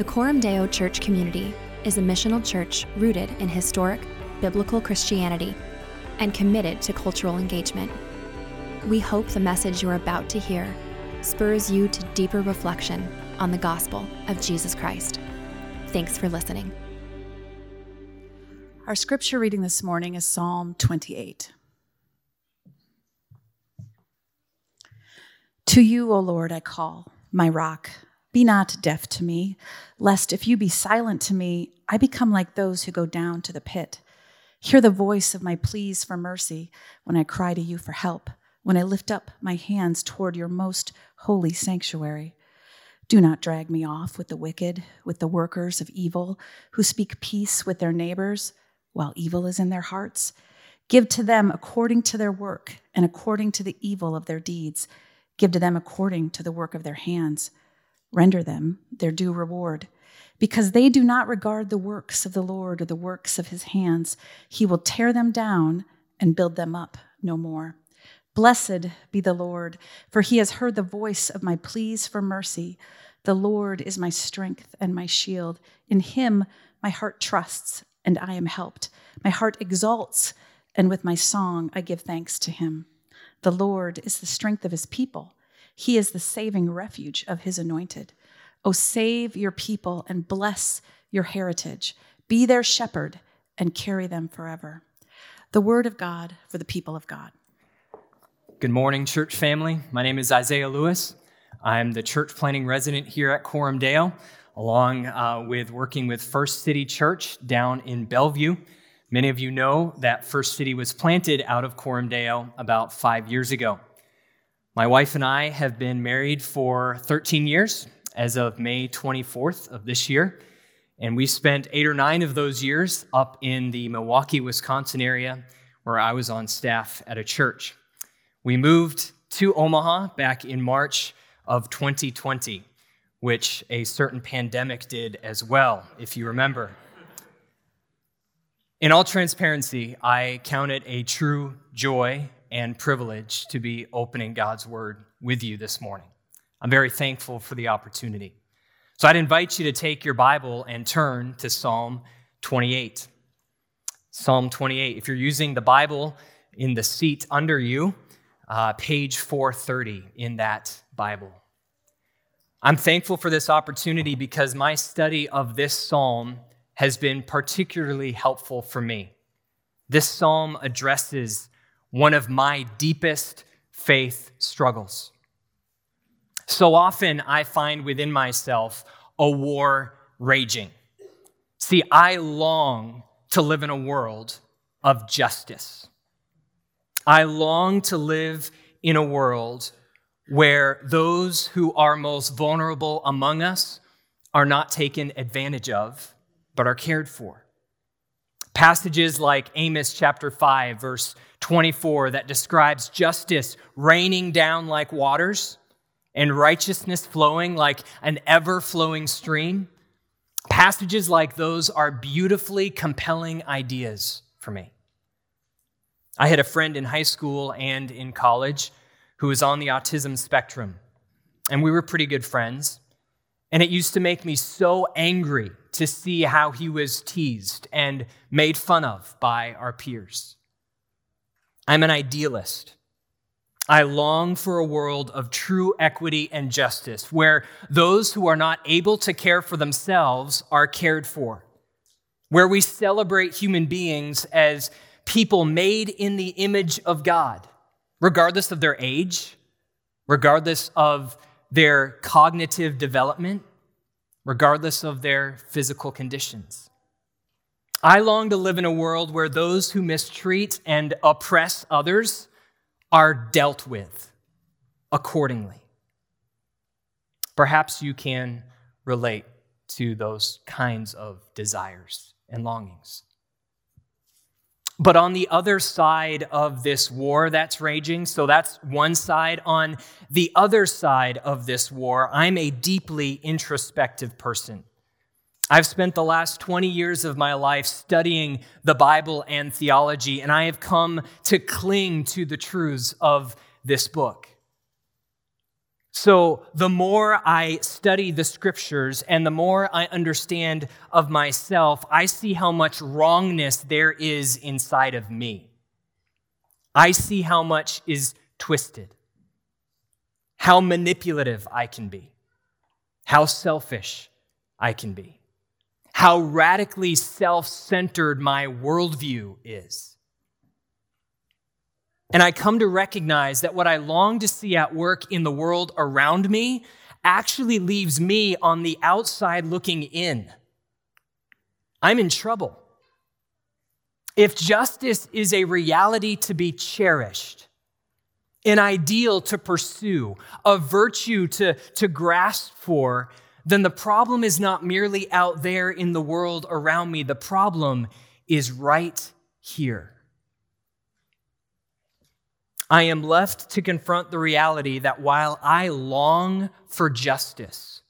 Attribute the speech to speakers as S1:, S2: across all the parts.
S1: The Coram Deo Church community is a missional church rooted in historic, biblical Christianity and committed to cultural engagement. We hope the message you're about to hear spurs you to deeper reflection on the gospel of Jesus Christ. Thanks for listening.
S2: Our scripture reading this morning is Psalm 28. To you, O Lord, I call, my rock. Be not deaf to me, lest if you be silent to me, I become like those who go down to the pit. Hear the voice of my pleas for mercy when I cry to you for help, when I lift up my hands toward your most holy sanctuary. Do not drag me off with the wicked, with the workers of evil, who speak peace with their neighbors while evil is in their hearts. Give to them according to their work and according to the evil of their deeds. Give to them according to the work of their hands render them their due reward. Because they do not regard the works of the Lord or the works of his hands, he will tear them down and build them up no more. Blessed be the Lord, for he has heard the voice of my pleas for mercy. The Lord is my strength and my shield. In him my heart trusts, and I am helped. My heart exalts, and with my song I give thanks to him. The Lord is the strength of his people he is the saving refuge of his anointed. Oh, save your people and bless your heritage. Be their shepherd and carry them forever. The word of God for the people of God.
S3: Good morning, church family. My name is Isaiah Lewis. I'm the church planting resident here at Coram Deo, along uh, with working with First City Church down in Bellevue. Many of you know that First City was planted out of Coram Deo about five years ago. My wife and I have been married for 13 years as of May 24th of this year. And we spent eight or nine of those years up in the Milwaukee, Wisconsin area where I was on staff at a church. We moved to Omaha back in March of 2020, which a certain pandemic did as well, if you remember. In all transparency, I count it a true joy and privilege to be opening God's Word with you this morning. I'm very thankful for the opportunity. So I'd invite you to take your Bible and turn to Psalm 28. Psalm 28. If you're using the Bible in the seat under you, uh, page 430 in that Bible. I'm thankful for this opportunity because my study of this psalm has been particularly helpful for me. This psalm addresses one of my deepest faith struggles. So often I find within myself a war raging. See, I long to live in a world of justice. I long to live in a world where those who are most vulnerable among us are not taken advantage of, but are cared for. Passages like Amos chapter 5, verse 24 that describes justice raining down like waters and righteousness flowing like an ever flowing stream. Passages like those are beautifully compelling ideas for me. I had a friend in high school and in college who was on the autism spectrum, and we were pretty good friends. And it used to make me so angry to see how he was teased and made fun of by our peers. I'm an idealist. I long for a world of true equity and justice where those who are not able to care for themselves are cared for, where we celebrate human beings as people made in the image of God, regardless of their age, regardless of their cognitive development, regardless of their physical conditions. I long to live in a world where those who mistreat and oppress others are dealt with accordingly. Perhaps you can relate to those kinds of desires and longings. But on the other side of this war that's raging, so that's one side. On the other side of this war, I'm a deeply introspective person. I've spent the last 20 years of my life studying the Bible and theology, and I have come to cling to the truths of this book. So, the more I study the scriptures and the more I understand of myself, I see how much wrongness there is inside of me. I see how much is twisted, how manipulative I can be, how selfish I can be, how radically self centered my worldview is. And I come to recognize that what I long to see at work in the world around me actually leaves me on the outside looking in. I'm in trouble. If justice is a reality to be cherished, an ideal to pursue, a virtue to, to grasp for, then the problem is not merely out there in the world around me. The problem is right here. I am left to confront the reality that while I long for justice,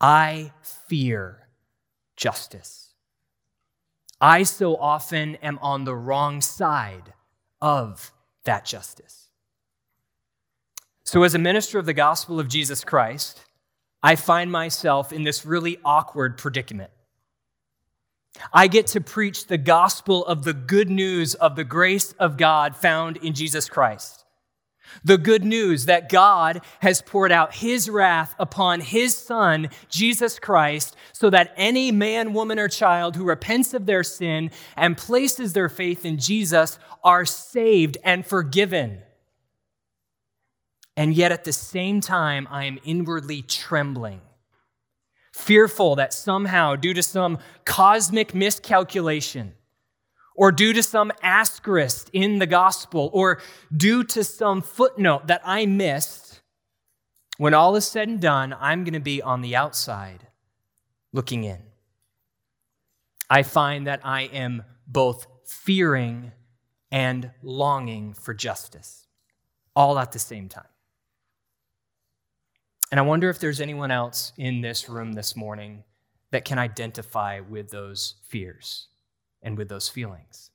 S3: I fear justice. I so often am on the wrong side of that justice. So, as a minister of the gospel of Jesus Christ, I find myself in this really awkward predicament. I get to preach the gospel of the good news of the grace of God found in Jesus Christ. The good news that God has poured out his wrath upon his son, Jesus Christ, so that any man, woman, or child who repents of their sin and places their faith in Jesus are saved and forgiven. And yet at the same time, I am inwardly trembling fearful that somehow, due to some cosmic miscalculation, or due to some asterisk in the gospel, or due to some footnote that I missed, when all is said and done, I'm going to be on the outside looking in. I find that I am both fearing and longing for justice, all at the same time. And I wonder if there's anyone else in this room this morning that can identify with those fears and with those feelings.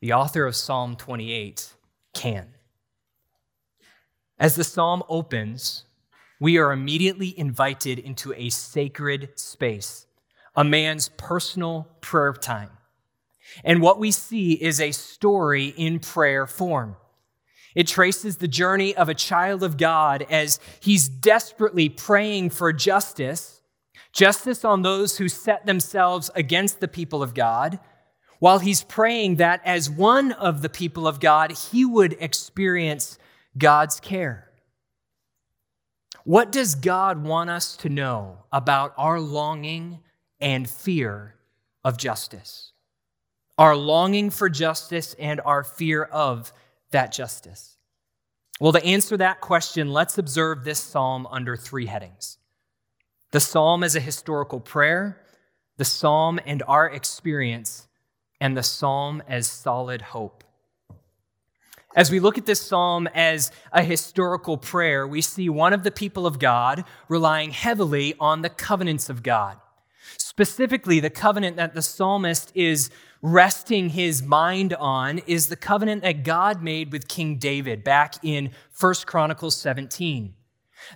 S3: The author of Psalm 28 can. As the psalm opens, we are immediately invited into a sacred space, a man's personal prayer time. And what we see is a story in prayer form. It traces the journey of a child of God as he's desperately praying for justice, justice on those who set themselves against the people of God, while he's praying that as one of the people of God, he would experience God's care. What does God want us to know about our longing and fear of justice? Our longing for justice and our fear of that justice? Well, to answer that question, let's observe this psalm under three headings the psalm as a historical prayer, the psalm and our experience, and the psalm as solid hope. As we look at this psalm as a historical prayer, we see one of the people of God relying heavily on the covenants of God. Specifically, the covenant that the psalmist is resting his mind on is the covenant that God made with King David back in 1 Chronicles 17.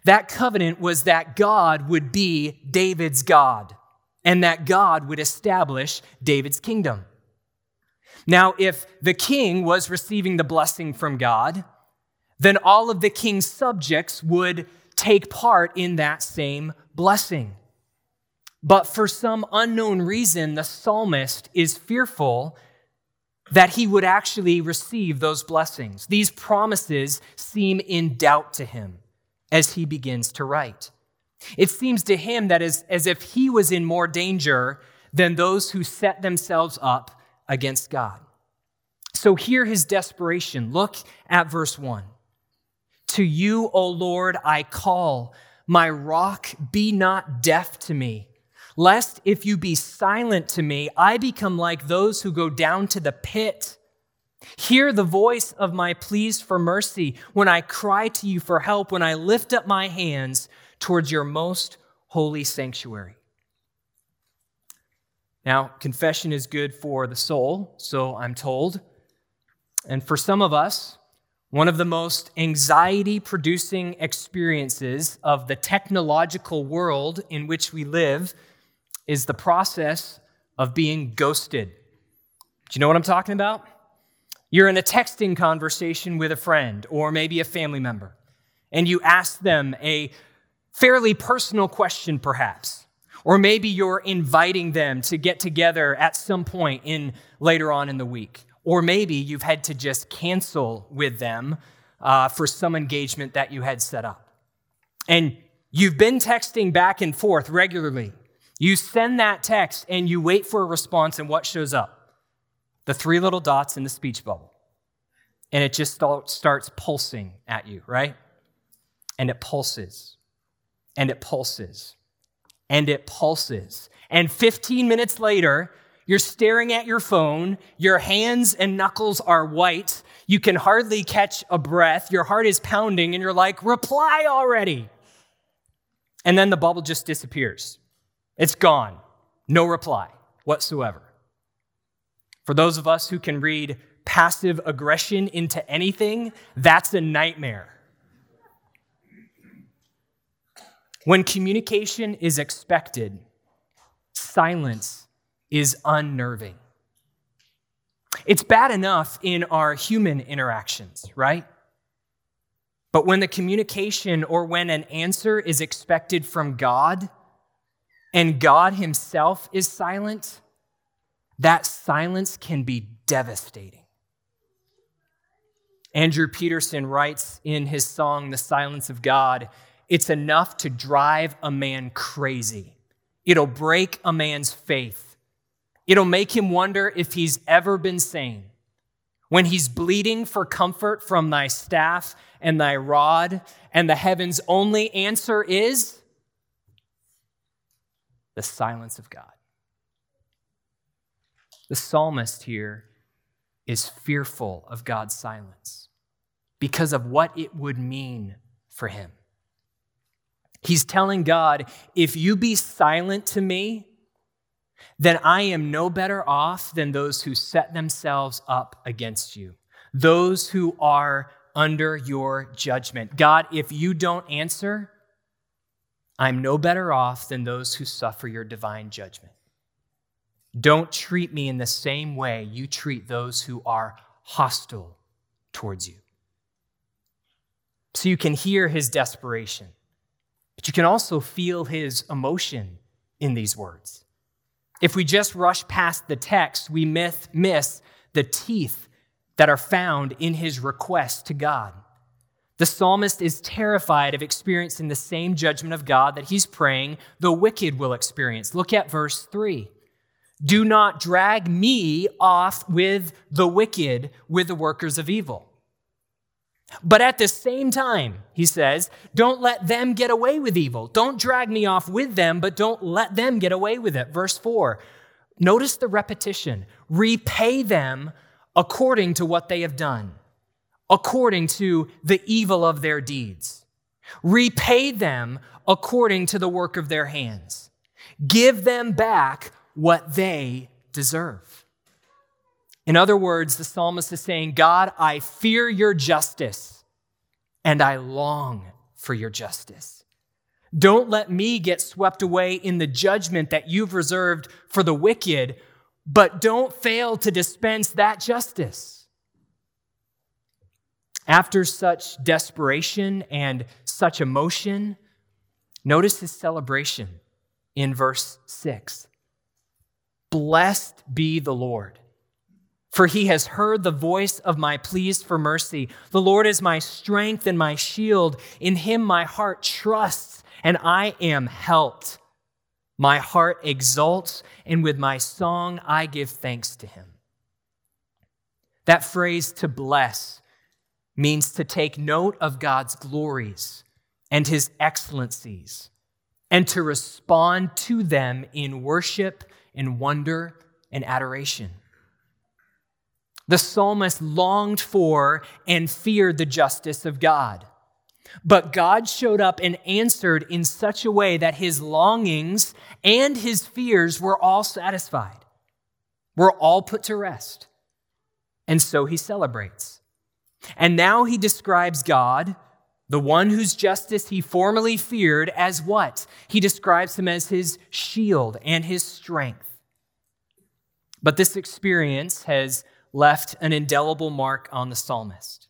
S3: That covenant was that God would be David's God and that God would establish David's kingdom. Now, if the king was receiving the blessing from God, then all of the king's subjects would take part in that same blessing. But for some unknown reason, the psalmist is fearful that he would actually receive those blessings. These promises seem in doubt to him as he begins to write. It seems to him that as, as if he was in more danger than those who set themselves up against God. So hear his desperation. Look at verse 1. To you, O Lord, I call. My rock, be not deaf to me lest if you be silent to me, I become like those who go down to the pit. Hear the voice of my pleas for mercy when I cry to you for help, when I lift up my hands towards your most holy sanctuary. Now, confession is good for the soul, so I'm told. And for some of us, one of the most anxiety producing experiences of the technological world in which we live is the process of being ghosted. Do you know what I'm talking about? You're in a texting conversation with a friend or maybe a family member, and you ask them a fairly personal question, perhaps. Or maybe you're inviting them to get together at some point in later on in the week. Or maybe you've had to just cancel with them uh, for some engagement that you had set up. And you've been texting back and forth regularly. You send that text and you wait for a response, and what shows up? The three little dots in the speech bubble. And it just starts pulsing at you, right? And it pulses, and it pulses, and it pulses. And 15 minutes later, you're staring at your phone, your hands and knuckles are white, you can hardly catch a breath, your heart is pounding, and you're like, reply already. And then the bubble just disappears. It's gone. No reply whatsoever. For those of us who can read passive aggression into anything, that's a nightmare. When communication is expected, silence is unnerving. It's bad enough in our human interactions, right? But when the communication or when an answer is expected from God and God Himself is silent, that silence can be devastating. Andrew Peterson writes in his song, The Silence of God, it's enough to drive a man crazy. It'll break a man's faith. It'll make him wonder if he's ever been sane. When he's bleeding for comfort from thy staff and thy rod, and the heaven's only answer is the silence of God. The psalmist here is fearful of God's silence because of what it would mean for him. He's telling God, if you be silent to me, then I am no better off than those who set themselves up against you, those who are under your judgment. God, if you don't answer, I'm no better off than those who suffer your divine judgment. Don't treat me in the same way you treat those who are hostile towards you. So you can hear his desperation, but you can also feel his emotion in these words. If we just rush past the text, we miss the teeth that are found in his request to God. The psalmist is terrified of experiencing the same judgment of God that he's praying the wicked will experience. Look at verse 3. Do not drag me off with the wicked, with the workers of evil. But at the same time, he says, don't let them get away with evil. Don't drag me off with them, but don't let them get away with it. Verse 4. Notice the repetition. Repay them according to what they have done, according to the evil of their deeds. Repay them according to the work of their hands. Give them back what they deserve. In other words, the psalmist is saying, God, I fear your justice and I long for your justice. Don't let me get swept away in the judgment that you've reserved for the wicked, but don't fail to dispense that justice. After such desperation and such emotion, notice his celebration in verse 6. Blessed be the Lord for he has heard the voice of my pleas for mercy. The Lord is my strength and my shield. In him my heart trusts, and I am helped. My heart exults, and with my song I give thanks to him. That phrase, to bless, means to take note of God's glories and his excellencies, and to respond to them in worship and wonder and adoration. The psalmist longed for and feared the justice of God. But God showed up and answered in such a way that his longings and his fears were all satisfied, were all put to rest. And so he celebrates. And now he describes God, the one whose justice he formerly feared, as what? He describes him as his shield and his strength. But this experience has left an indelible mark on the psalmist.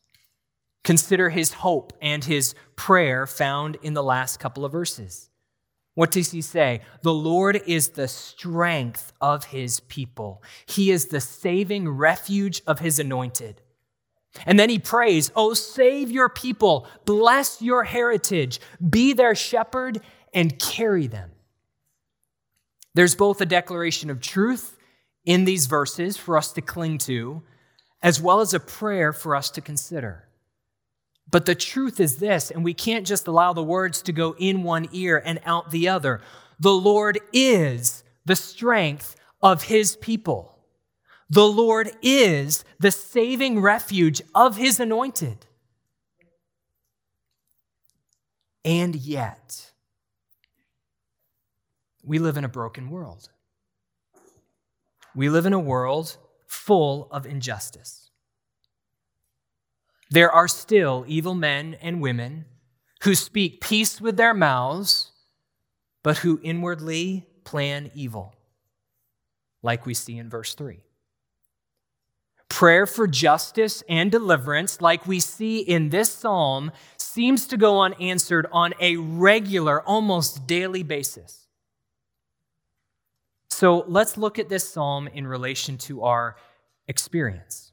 S3: Consider his hope and his prayer found in the last couple of verses. What does he say? The Lord is the strength of his people. He is the saving refuge of his anointed. And then he prays, Oh, save your people, bless your heritage, be their shepherd, and carry them. There's both a declaration of truth in these verses for us to cling to, as well as a prayer for us to consider. But the truth is this, and we can't just allow the words to go in one ear and out the other. The Lord is the strength of his people. The Lord is the saving refuge of his anointed. And yet, we live in a broken world. We live in a world full of injustice. There are still evil men and women who speak peace with their mouths, but who inwardly plan evil, like we see in verse 3. Prayer for justice and deliverance, like we see in this psalm, seems to go unanswered on a regular, almost daily basis. So let's look at this psalm in relation to our experience.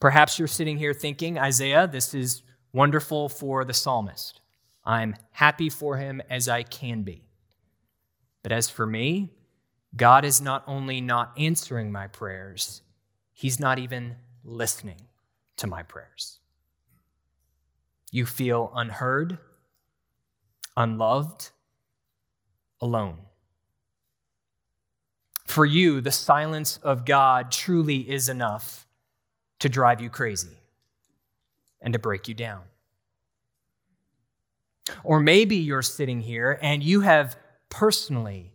S3: Perhaps you're sitting here thinking, Isaiah, this is wonderful for the psalmist. I'm happy for him as I can be. But as for me, God is not only not answering my prayers, He's not even listening to my prayers. You feel unheard, unloved, alone. For you, the silence of God truly is enough to drive you crazy and to break you down. Or maybe you're sitting here and you have personally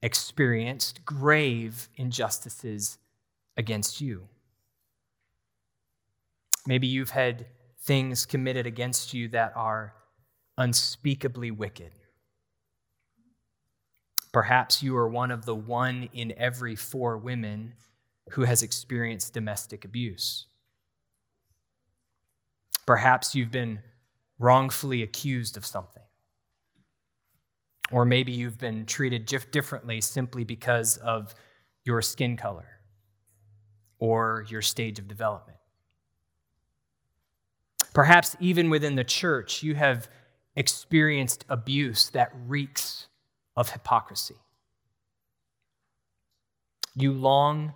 S3: experienced grave injustices against you. Maybe you've had things committed against you that are unspeakably wicked. Perhaps you are one of the one in every four women who has experienced domestic abuse. Perhaps you've been wrongfully accused of something. Or maybe you've been treated differently simply because of your skin color or your stage of development. Perhaps even within the church, you have experienced abuse that reeks of hypocrisy. You long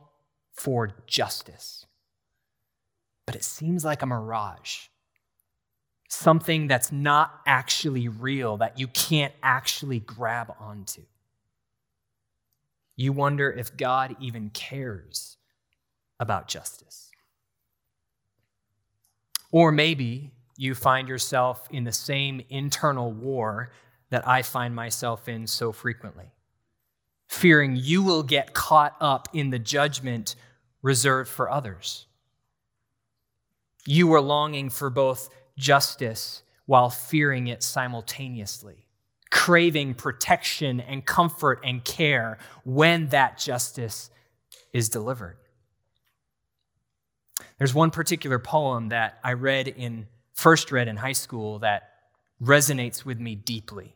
S3: for justice. But it seems like a mirage, something that's not actually real, that you can't actually grab onto. You wonder if God even cares about justice. Or maybe you find yourself in the same internal war that I find myself in so frequently fearing you will get caught up in the judgment reserved for others. You are longing for both justice while fearing it simultaneously, craving protection and comfort and care when that justice is delivered. There's one particular poem that I read in first read in high school that resonates with me deeply.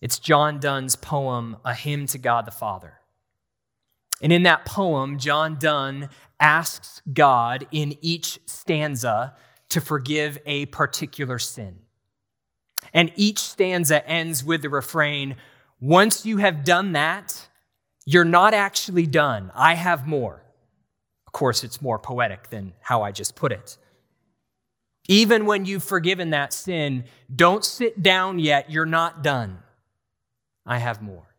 S3: It's John Donne's poem, A Hymn to God the Father. And in that poem, John Donne asks God in each stanza to forgive a particular sin. And each stanza ends with the refrain Once you have done that, you're not actually done. I have more. Of course, it's more poetic than how I just put it. Even when you've forgiven that sin, don't sit down yet. You're not done. I have more.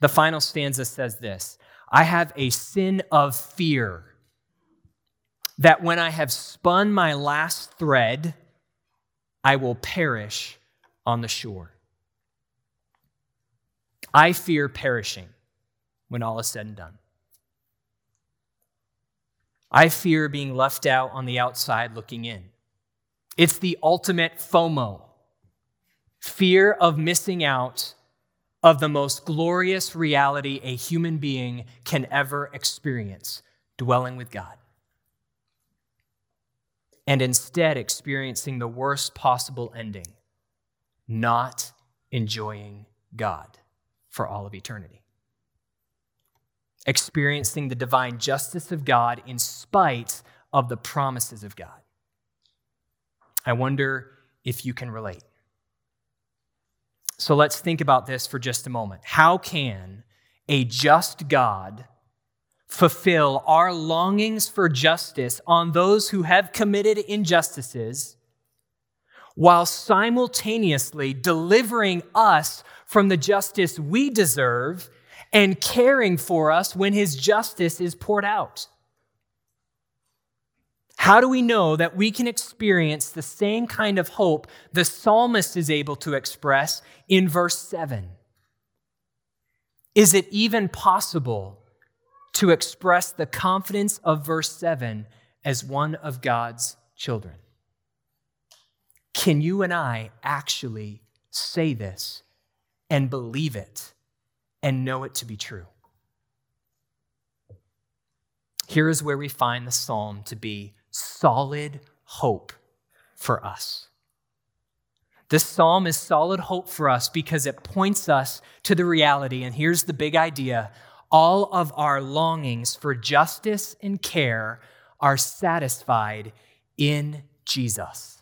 S3: The final stanza says this I have a sin of fear that when I have spun my last thread, I will perish on the shore. I fear perishing when all is said and done. I fear being left out on the outside looking in. It's the ultimate FOMO fear of missing out of the most glorious reality a human being can ever experience dwelling with God. And instead, experiencing the worst possible ending, not enjoying God for all of eternity. Experiencing the divine justice of God in spite of the promises of God. I wonder if you can relate. So let's think about this for just a moment. How can a just God fulfill our longings for justice on those who have committed injustices while simultaneously delivering us from the justice we deserve and caring for us when his justice is poured out? How do we know that we can experience the same kind of hope the psalmist is able to express in verse 7? Is it even possible to express the confidence of verse 7 as one of God's children? Can you and I actually say this and believe it and know it to be true? Here is where we find the psalm to be solid hope for us. This psalm is solid hope for us because it points us to the reality. And here's the big idea all of our longings for justice and care are satisfied in Jesus.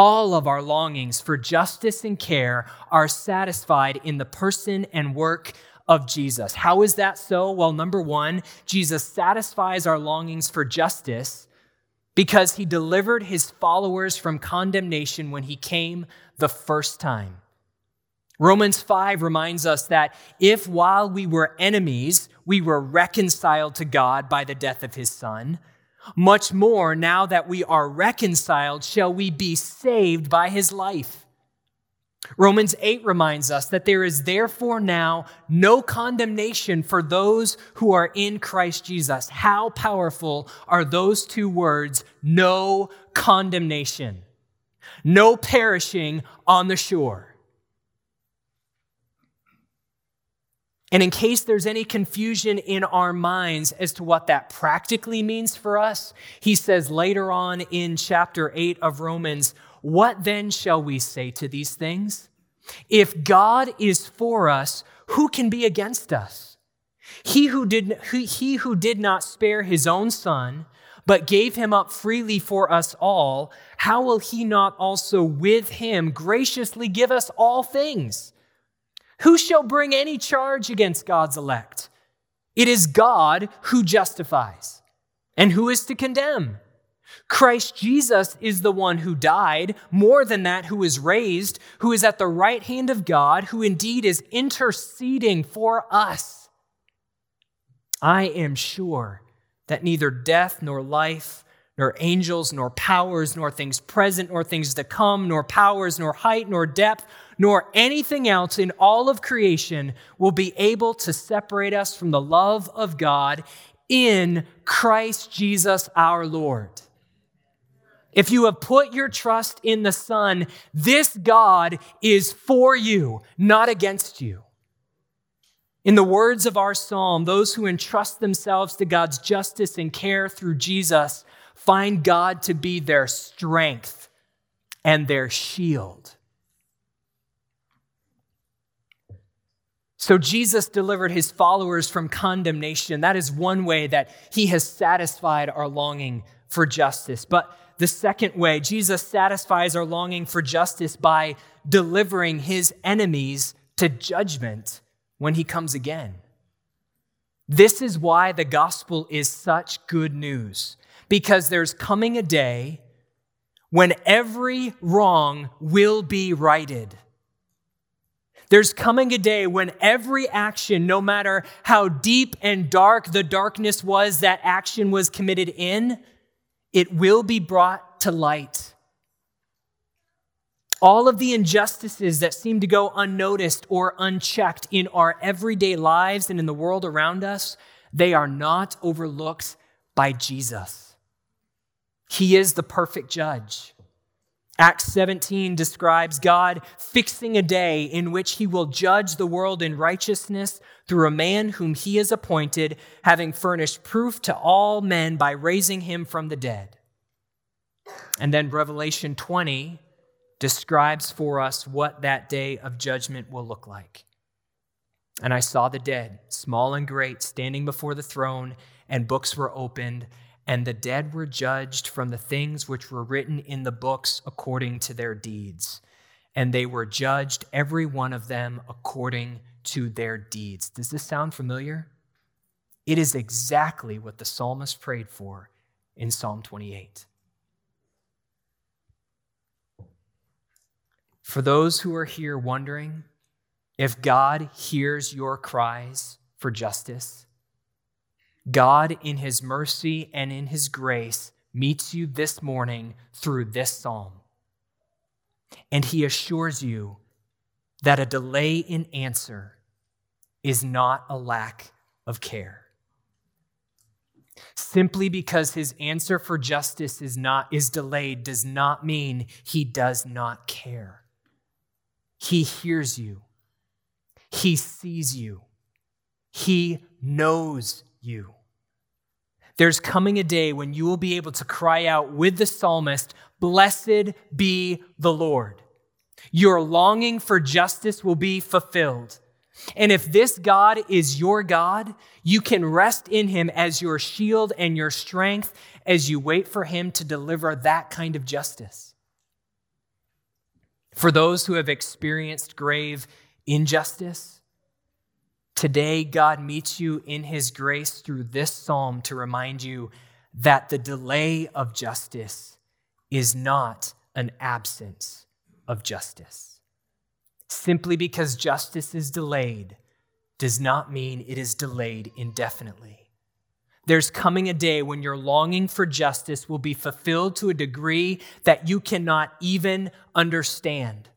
S3: All of our longings for justice and care are satisfied in the person and work of Jesus. How is that so? Well, number one, Jesus satisfies our longings for justice because he delivered his followers from condemnation when he came the first time. Romans 5 reminds us that if while we were enemies, we were reconciled to God by the death of his son, much more now that we are reconciled, shall we be saved by his life. Romans 8 reminds us that there is therefore now no condemnation for those who are in Christ Jesus. How powerful are those two words, no condemnation, no perishing on the shore? And in case there's any confusion in our minds as to what that practically means for us, he says later on in chapter 8 of Romans, what then shall we say to these things? If God is for us, who can be against us? He who did, he who did not spare his own son, but gave him up freely for us all, how will he not also with him graciously give us all things? Who shall bring any charge against God's elect? It is God who justifies. And who is to condemn? Christ Jesus is the one who died, more than that, who is raised, who is at the right hand of God, who indeed is interceding for us. I am sure that neither death nor life, nor angels, nor powers, nor things present, nor things to come, nor powers, nor height, nor depth, nor anything else in all of creation will be able to separate us from the love of God in Christ Jesus our Lord. If you have put your trust in the Son, this God is for you, not against you. In the words of our psalm, those who entrust themselves to God's justice and care through Jesus find God to be their strength and their shield. So Jesus delivered his followers from condemnation. That is one way that he has satisfied our longing for justice. But the second way, Jesus satisfies our longing for justice by delivering his enemies to judgment when he comes again. This is why the gospel is such good news, because there's coming a day when every wrong will be righted. There's coming a day when every action, no matter how deep and dark the darkness was that action was committed in, it will be brought to light. All of the injustices that seem to go unnoticed or unchecked in our everyday lives and in the world around us, they are not overlooked by Jesus. He is the perfect judge. Acts 17 describes God fixing a day in which he will judge the world in righteousness through a man whom he has appointed, having furnished proof to all men by raising him from the dead. And then Revelation 20 describes for us what that day of judgment will look like. And I saw the dead, small and great, standing before the throne, and books were opened and the dead were judged from the things which were written in the books according to their deeds. And they were judged, every one of them, according to their deeds. Does this sound familiar? It is exactly what the psalmist prayed for in Psalm 28. For those who are here wondering if God hears your cries for justice, God, in His mercy and in His grace, meets you this morning through this psalm. And He assures you that a delay in answer is not a lack of care. Simply because his answer for justice is not is delayed does not mean he does not care. He hears you. He sees you. He knows you. There's coming a day when you will be able to cry out with the psalmist, Blessed be the Lord. Your longing for justice will be fulfilled. And if this God is your God, you can rest in him as your shield and your strength as you wait for him to deliver that kind of justice. For those who have experienced grave injustice, Today, God meets you in His grace through this psalm to remind you that the delay of justice is not an absence of justice. Simply because justice is delayed does not mean it is delayed indefinitely. There's coming a day when your longing for justice will be fulfilled to a degree that you cannot even understand.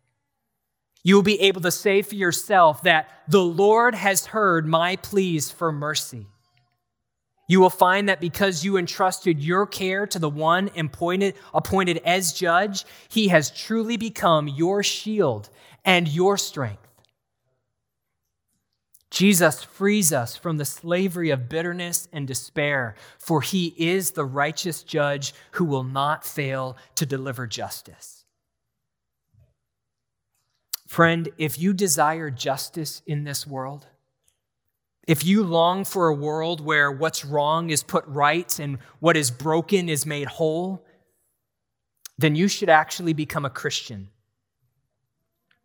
S3: You will be able to say for yourself that the Lord has heard my pleas for mercy. You will find that because you entrusted your care to the one appointed, appointed as judge, he has truly become your shield and your strength. Jesus frees us from the slavery of bitterness and despair, for he is the righteous judge who will not fail to deliver justice. Friend, if you desire justice in this world, if you long for a world where what's wrong is put right and what is broken is made whole, then you should actually become a Christian.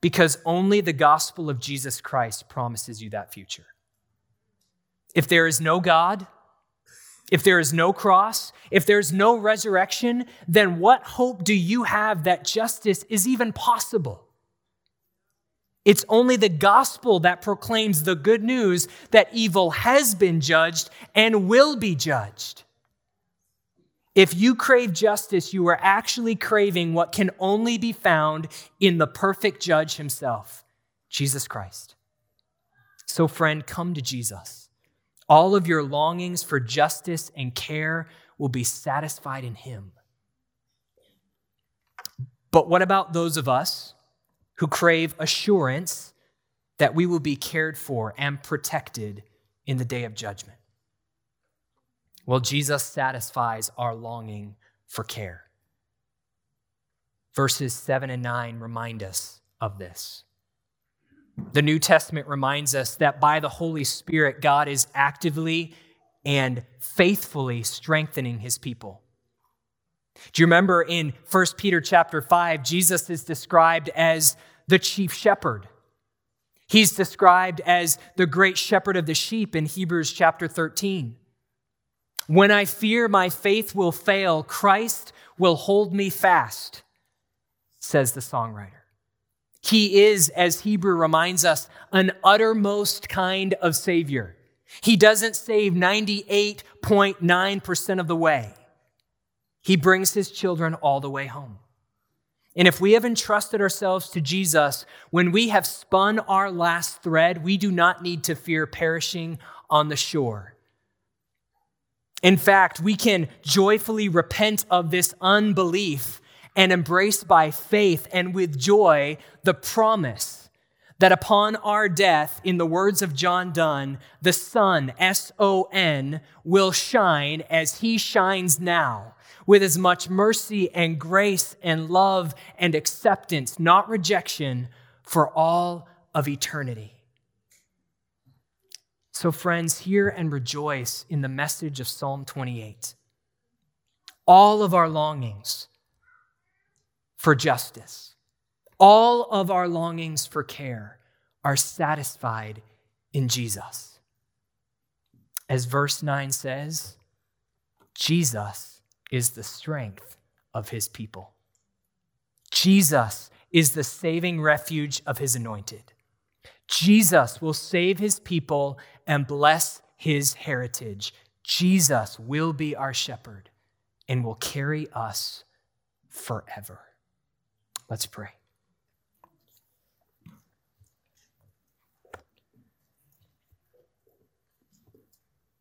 S3: Because only the gospel of Jesus Christ promises you that future. If there is no God, if there is no cross, if there's no resurrection, then what hope do you have that justice is even possible? It's only the gospel that proclaims the good news that evil has been judged and will be judged. If you crave justice, you are actually craving what can only be found in the perfect judge himself, Jesus Christ. So, friend, come to Jesus. All of your longings for justice and care will be satisfied in him. But what about those of us who crave assurance that we will be cared for and protected in the day of judgment. Well, Jesus satisfies our longing for care. Verses 7 and 9 remind us of this. The New Testament reminds us that by the Holy Spirit, God is actively and faithfully strengthening his people. Do you remember in 1 Peter chapter 5, Jesus is described as the chief shepherd. He's described as the great shepherd of the sheep in Hebrews chapter 13. When I fear my faith will fail, Christ will hold me fast, says the songwriter. He is, as Hebrew reminds us, an uttermost kind of Savior. He doesn't save 98.9% of the way. He brings his children all the way home. And if we have entrusted ourselves to Jesus, when we have spun our last thread, we do not need to fear perishing on the shore. In fact, we can joyfully repent of this unbelief and embrace by faith and with joy the promise that upon our death, in the words of John Donne, the sun, S O N, will shine as he shines now, with as much mercy and grace and love and acceptance, not rejection, for all of eternity. So, friends, hear and rejoice in the message of Psalm 28. All of our longings for justice, all of our longings for care are satisfied in Jesus. As verse 9 says, Jesus is the strength of his people. Jesus is the saving refuge of his anointed. Jesus will save his people and bless his heritage. Jesus will be our shepherd and will carry us forever. Let's pray.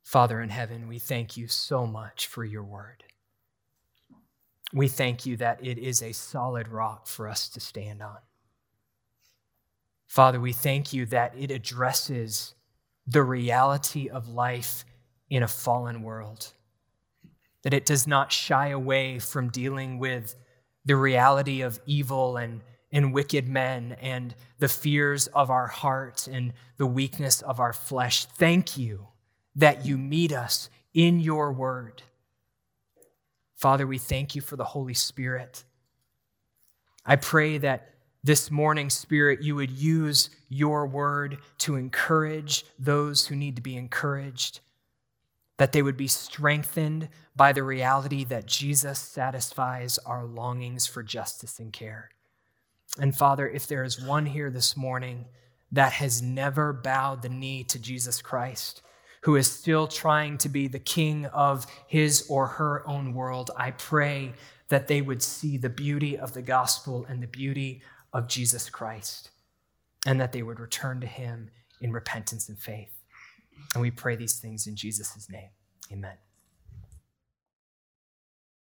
S3: Father in heaven, we thank you so much for your word. We thank you that it is a solid rock for us to stand on. Father, we thank you that it addresses the reality of life in a fallen world, that it does not shy away from dealing with the reality of evil and, and wicked men and the fears of our heart and the weakness of our flesh. Thank you that you meet us in your word. Father, we thank you for the Holy Spirit. I pray that this morning, Spirit, you would use your word to encourage those who need to be encouraged, that they would be strengthened by the reality that Jesus satisfies our longings for justice and care. And Father, if there is one here this morning that has never bowed the knee to Jesus Christ, who is still trying to be the king of his or her own world, I pray that they would see the beauty of the gospel and the beauty of Jesus Christ, and that they would return to him in repentance and faith. And we pray these things in Jesus' name. Amen.